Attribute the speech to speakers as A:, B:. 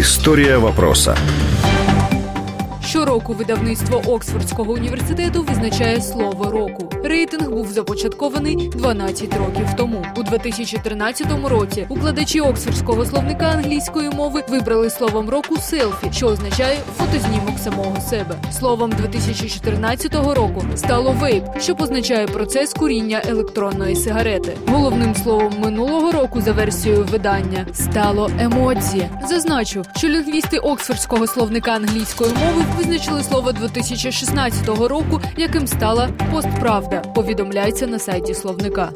A: Історія вопроса.
B: Щороку видавництво Оксфордського університету визначає слово року. Рейтинг був започаткований 12 років тому. У 2013 році укладачі Оксфордського словника англійської мови вибрали словом року селфі, що означає фотознімок самого себе. Словом 2014 року стало вейп, що позначає процес куріння електронної сигарети. Головним словом минулого року за версією видання стало емодзі. Зазначу, що лінгвісти Оксфордського словника англійської мови визначили слово 2016 року, яким стала постправда. Повідомляється на сайті словника.